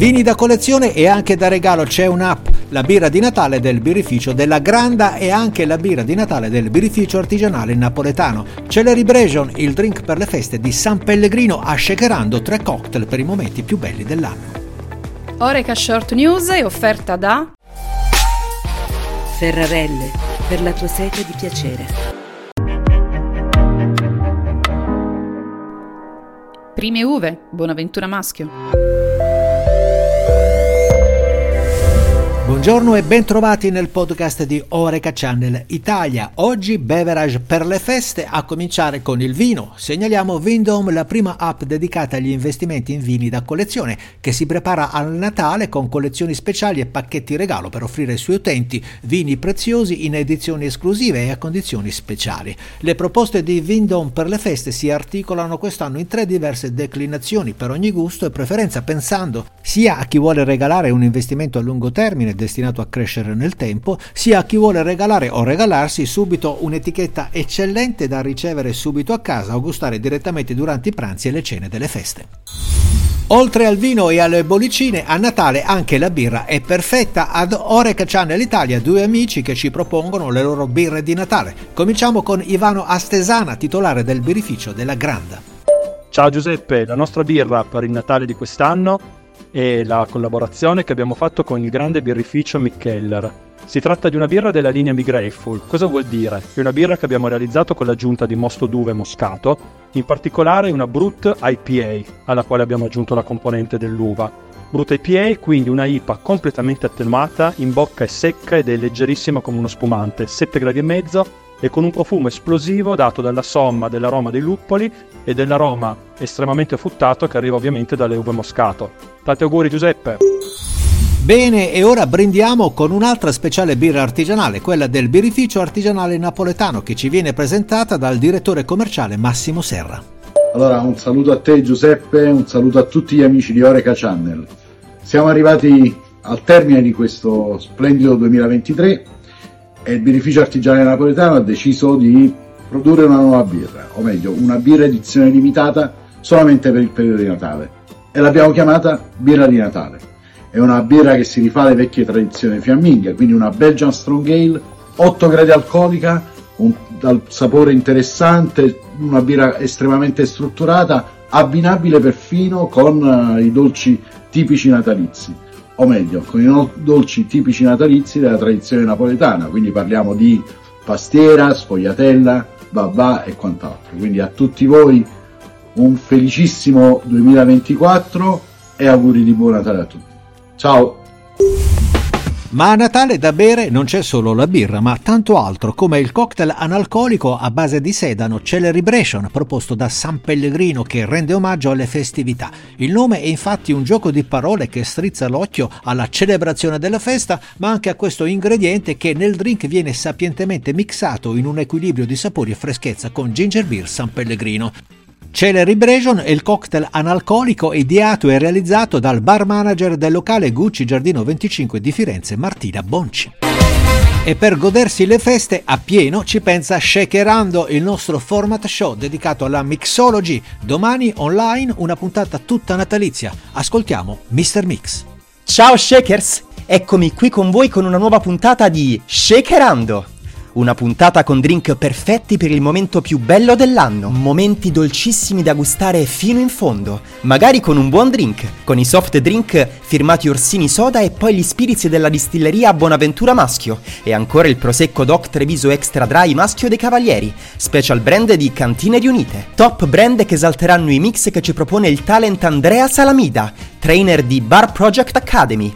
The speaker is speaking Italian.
Vini da collezione e anche da regalo c'è un'app, la birra di Natale del birrificio della Granda e anche la birra di Natale del birrificio artigianale napoletano. Celebration, il drink per le feste di San Pellegrino, a shakerando tre cocktail per i momenti più belli dell'anno. Oreca Short News è offerta da Ferrarelle, per la tua sete di piacere. Prime Uve, Bonaventura Maschio. Buongiorno e bentrovati nel podcast di Oreca Channel Italia. Oggi beverage per le feste, a cominciare con il vino. Segnaliamo Vindom, la prima app dedicata agli investimenti in vini da collezione, che si prepara al Natale con collezioni speciali e pacchetti regalo per offrire ai suoi utenti vini preziosi in edizioni esclusive e a condizioni speciali. Le proposte di Vindom per le feste si articolano quest'anno in tre diverse declinazioni per ogni gusto e preferenza, pensando sia a chi vuole regalare un investimento a lungo termine destinato a crescere nel tempo, sia a chi vuole regalare o regalarsi subito un'etichetta eccellente da ricevere subito a casa o gustare direttamente durante i pranzi e le cene delle feste. Oltre al vino e alle bollicine, a Natale anche la birra è perfetta. Ad Oreca Channel Italia due amici che ci propongono le loro birre di Natale. Cominciamo con Ivano Astesana, titolare del birrificio della Granda. Ciao Giuseppe, la nostra birra per il Natale di quest'anno e la collaborazione che abbiamo fatto con il grande birrificio Mickeller. Si tratta di una birra della linea Be Grateful. Cosa vuol dire? È una birra che abbiamo realizzato con l'aggiunta di mosto d'uve moscato, in particolare una Brut IPA, alla quale abbiamo aggiunto la componente dell'uva. Brut IPA, quindi una IPA completamente attenuata, in bocca è secca ed è leggerissima come uno spumante, 7 gradi e e con un profumo esplosivo dato dalla somma dell'aroma dei luppoli e dell'aroma estremamente fruttato che arriva ovviamente dalle uve moscato. Tanti auguri Giuseppe! Bene, e ora brindiamo con un'altra speciale birra artigianale, quella del birrificio artigianale napoletano che ci viene presentata dal direttore commerciale Massimo Serra. Allora, un saluto a te Giuseppe, un saluto a tutti gli amici di Oreca Channel. Siamo arrivati al termine di questo splendido 2023 e il birrificio artigianale napoletano ha deciso di produrre una nuova birra, o meglio, una birra edizione limitata solamente per il periodo di Natale. E l'abbiamo chiamata birra di Natale. È una birra che si rifà alle vecchie tradizioni fiamminghe, quindi una Belgian Strong Ale, 8 gradi alcolica, un dal sapore interessante, una birra estremamente strutturata, abbinabile perfino con uh, i dolci tipici natalizi o meglio, con i dolci tipici natalizi della tradizione napoletana, quindi parliamo di pastiera, sfogliatella, babà e quant'altro. Quindi a tutti voi un felicissimo 2024 e auguri di buon Natale a tutti. Ciao! Ma a Natale da bere non c'è solo la birra, ma tanto altro, come il cocktail analcolico a base di sedano Celebration, proposto da San Pellegrino che rende omaggio alle festività. Il nome è infatti un gioco di parole che strizza l'occhio alla celebrazione della festa, ma anche a questo ingrediente che nel drink viene sapientemente mixato in un equilibrio di sapori e freschezza con ginger beer San Pellegrino. Celebration è il cocktail analcolico ideato e realizzato dal bar manager del locale Gucci Giardino 25 di Firenze, Martina Bonci. E per godersi le feste a pieno ci pensa Shakerando, il nostro format show dedicato alla mixology. Domani online una puntata tutta natalizia. Ascoltiamo Mr. Mix. Ciao Shakers! Eccomi qui con voi con una nuova puntata di Shakerando una puntata con drink perfetti per il momento più bello dell'anno. Momenti dolcissimi da gustare fino in fondo. Magari con un buon drink. Con i soft drink firmati Orsini Soda e poi gli spirits della distilleria Bonaventura Maschio. E ancora il Prosecco Doc Treviso Extra Dry Maschio dei Cavalieri. Special brand di Cantine Riunite. Top brand che esalteranno i mix che ci propone il talent Andrea Salamida. Trainer di Bar Project Academy